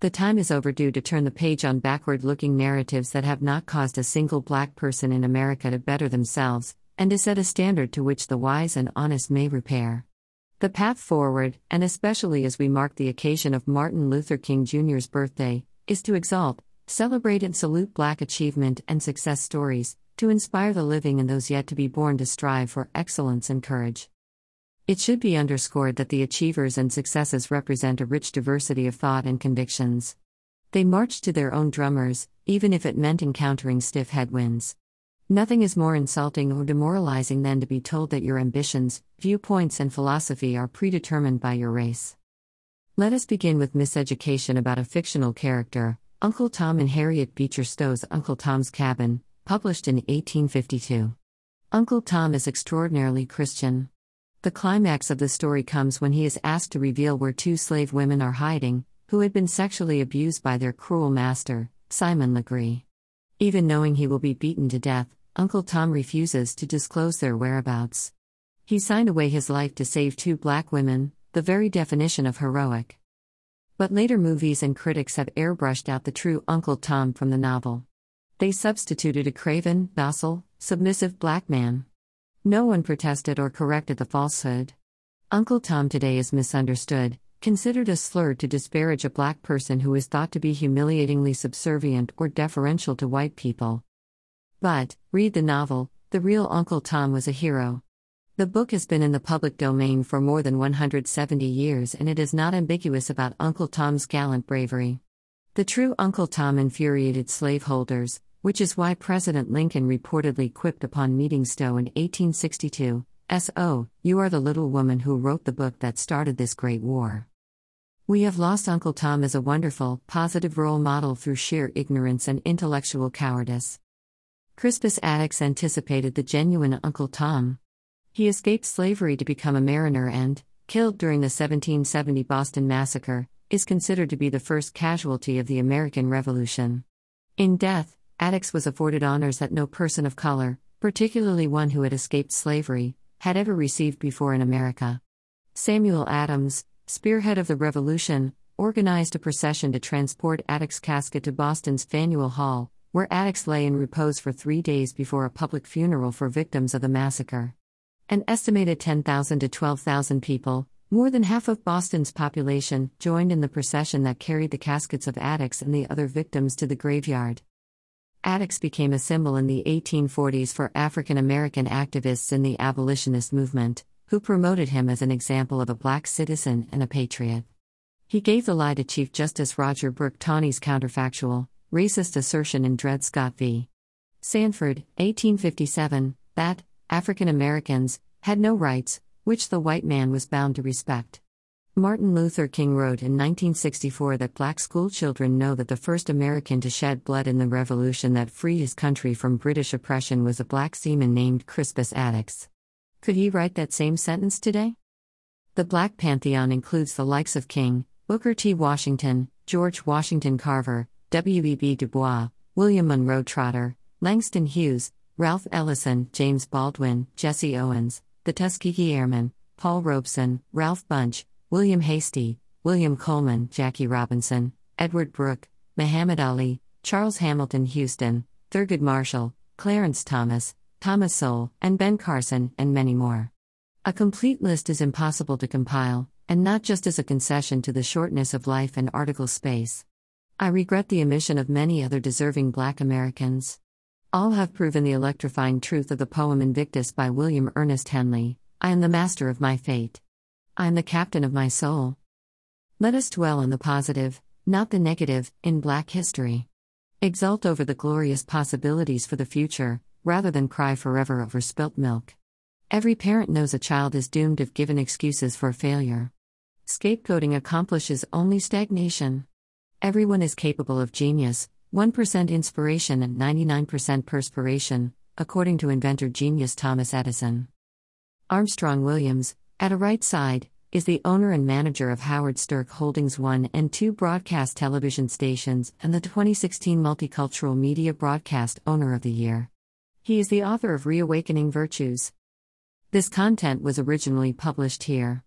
The time is overdue to turn the page on backward looking narratives that have not caused a single black person in America to better themselves, and to set a standard to which the wise and honest may repair. The path forward, and especially as we mark the occasion of Martin Luther King Jr.'s birthday, is to exalt, celebrate, and salute Black achievement and success stories, to inspire the living and those yet to be born to strive for excellence and courage. It should be underscored that the achievers and successes represent a rich diversity of thought and convictions. They marched to their own drummers, even if it meant encountering stiff headwinds. Nothing is more insulting or demoralizing than to be told that your ambitions, viewpoints, and philosophy are predetermined by your race. Let us begin with miseducation about a fictional character, Uncle Tom in Harriet Beecher Stowe's Uncle Tom's Cabin, published in 1852. Uncle Tom is extraordinarily Christian. The climax of the story comes when he is asked to reveal where two slave women are hiding, who had been sexually abused by their cruel master, Simon Legree. Even knowing he will be beaten to death, Uncle Tom refuses to disclose their whereabouts. He signed away his life to save two black women, the very definition of heroic. But later movies and critics have airbrushed out the true Uncle Tom from the novel. They substituted a craven, docile, submissive black man. No one protested or corrected the falsehood. Uncle Tom today is misunderstood, considered a slur to disparage a black person who is thought to be humiliatingly subservient or deferential to white people. But, read the novel, the real Uncle Tom was a hero. The book has been in the public domain for more than 170 years and it is not ambiguous about Uncle Tom's gallant bravery. The true Uncle Tom infuriated slaveholders, which is why President Lincoln reportedly quipped upon meeting Stowe in 1862 S.O., you are the little woman who wrote the book that started this great war. We have lost Uncle Tom as a wonderful, positive role model through sheer ignorance and intellectual cowardice. Crispus Attucks anticipated the genuine Uncle Tom. He escaped slavery to become a mariner and, killed during the 1770 Boston Massacre, is considered to be the first casualty of the American Revolution. In death, Attucks was afforded honors that no person of color, particularly one who had escaped slavery, had ever received before in America. Samuel Adams, spearhead of the Revolution, organized a procession to transport Attucks' casket to Boston's Faneuil Hall, where Attucks lay in repose for three days before a public funeral for victims of the massacre. An estimated 10,000 to 12,000 people, more than half of Boston's population, joined in the procession that carried the caskets of Attucks and the other victims to the graveyard. Attucks became a symbol in the 1840s for African American activists in the abolitionist movement, who promoted him as an example of a black citizen and a patriot. He gave the lie to Chief Justice Roger Brooke Taney's counterfactual, racist assertion in Dred Scott v. Sandford, 1857, that African Americans had no rights, which the white man was bound to respect. Martin Luther King wrote in 1964 that black schoolchildren know that the first American to shed blood in the revolution that freed his country from British oppression was a black seaman named Crispus Attucks. Could he write that same sentence today? The Black Pantheon includes the likes of King, Booker T. Washington, George Washington Carver, W.E.B. Du Bois, William Monroe Trotter, Langston Hughes, Ralph Ellison, James Baldwin, Jesse Owens, the Tuskegee Airmen, Paul Robeson, Ralph Bunche, William Hastie, William Coleman, Jackie Robinson, Edward Brooke, Muhammad Ali, Charles Hamilton Houston, Thurgood Marshall, Clarence Thomas, Thomas Sowell, and Ben Carson, and many more. A complete list is impossible to compile, and not just as a concession to the shortness of life and article space. I regret the omission of many other deserving black Americans. All have proven the electrifying truth of the poem Invictus by William Ernest Henley I am the master of my fate. I am the captain of my soul. Let us dwell on the positive, not the negative, in Black history. Exult over the glorious possibilities for the future, rather than cry forever over spilt milk. Every parent knows a child is doomed if given excuses for failure. Scapegoating accomplishes only stagnation. Everyone is capable of genius, 1% inspiration and 99% perspiration, according to inventor genius Thomas Edison. Armstrong Williams, at a right side, is the owner and manager of Howard Stirk Holdings 1 and 2 broadcast television stations and the 2016 Multicultural Media Broadcast Owner of the Year. He is the author of Reawakening Virtues. This content was originally published here.